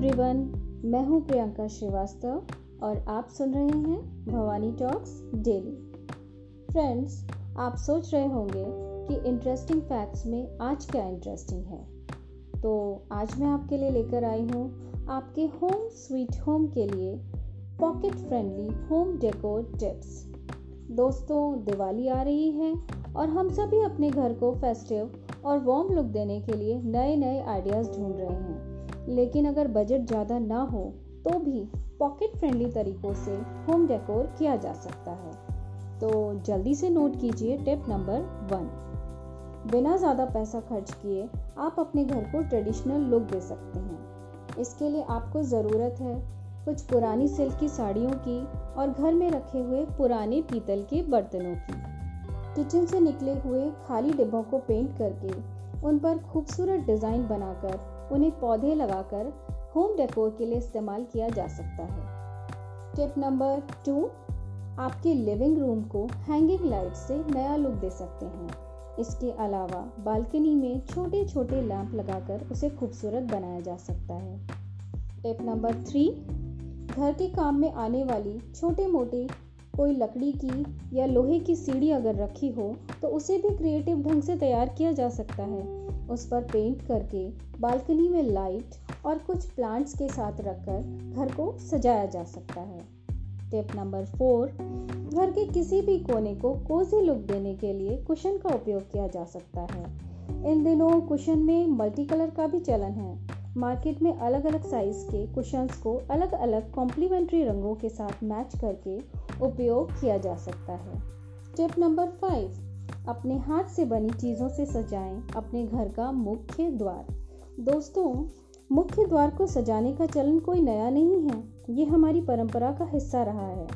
Everyone मैं हूँ प्रियंका श्रीवास्तव और आप सुन रहे हैं भवानी टॉक्स डेली। फ्रेंड्स आप सोच रहे होंगे कि इंटरेस्टिंग फैक्ट्स में आज क्या इंटरेस्टिंग है। तो आज मैं आपके लिए लेकर आई हूँ आपके होम स्वीट होम के लिए pocket friendly home decor tips दोस्तों, दिवाली आ रही है और हम सभी अपने घर को फेस्टिव और वार्म लुक देने के लिए नए नए आइडियाज़ ढूंढ रहे हैं। लेकिन अगर बजट ज़्यादा ना हो तो भी पॉकेट फ्रेंडली तरीकों से होम डेकोर किया जा सकता है। तो जल्दी से नोट कीजिए टिप नंबर वन बिना ज़्यादा पैसा खर्च किए, आप अपने घर को ट्रेडिशनल लुक दे सकते हैं। इसके लिए आपको ज़रूरत है कुछ पुरानी सिल्क की साड़ियों की और घर में रखे हुए पुराने पीतल के बर्तनों की। किचन से निकले हुए खाली डिब्बों को पेंट करके उन पर खूबसूरत डिज़ाइन बनाकर उन्हें पौधे लगाकर होम डेकोर के लिए इस्तेमाल किया जा सकता है। टिप नंबर टू आपके लिविंग रूम को हैंगिंग लाइट से नया लुक दे सकते हैं। इसके अलावा बालकनी में छोटे छोटे लैंप लगाकर उसे खूबसूरत बनाया जा सकता है। टिप नंबर थ्री घर के काम में आने वाली छोटे मोटे कोई लकड़ी की या लोहे की सीढ़ी अगर रखी हो तो उसे भी क्रिएटिव ढंग से तैयार किया जा सकता है। उस पर पेंट करके बालकनी में लाइट और कुछ प्लांट्स के साथ रखकर घर को सजाया जा सकता है। टिप नंबर फोर घर के किसी भी कोने को कोजी लुक देने के लिए कुशन का उपयोग किया जा सकता है। इन दिनों कुशन में मल्टी कलर का भी चलन है। मार्केट में अलग अलग साइज़ के कुशंस को अलग अलग कॉम्प्लीमेंट्री रंगों के साथ मैच करके उपयोग किया जा सकता है। टिप नंबर फाइव अपने हाथ से बनी चीज़ों से सजाएँ अपने घर का मुख्य द्वार। दोस्तों, मुख्य द्वार को सजाने का चलन कोई नया नहीं है। ये हमारी परंपरा का हिस्सा रहा है।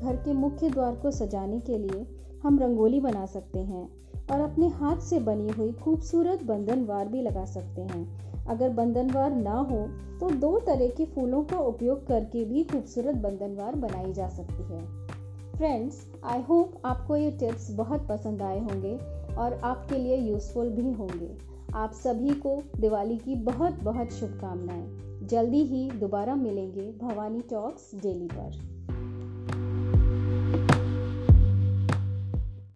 घर के मुख्य द्वार को सजाने के लिए हम रंगोली बना सकते हैं और अपने हाथ से बनी हुई खूबसूरत बंधनवार भी लगा सकते हैं। अगर बंधनवार ना हो तो दो तरह के फूलों का उपयोग करके भी खूबसूरत बंधनवार बनाई जा सकती है। फ्रेंड्स आई होप आपको ये टिप्स बहुत पसंद आए होंगे और आपके लिए यूज़फुल भी होंगे। आप सभी को दिवाली की बहुत बहुत शुभकामनाएँ। जल्दी ही दोबारा मिलेंगे भवानी टॉक्स डेली पर।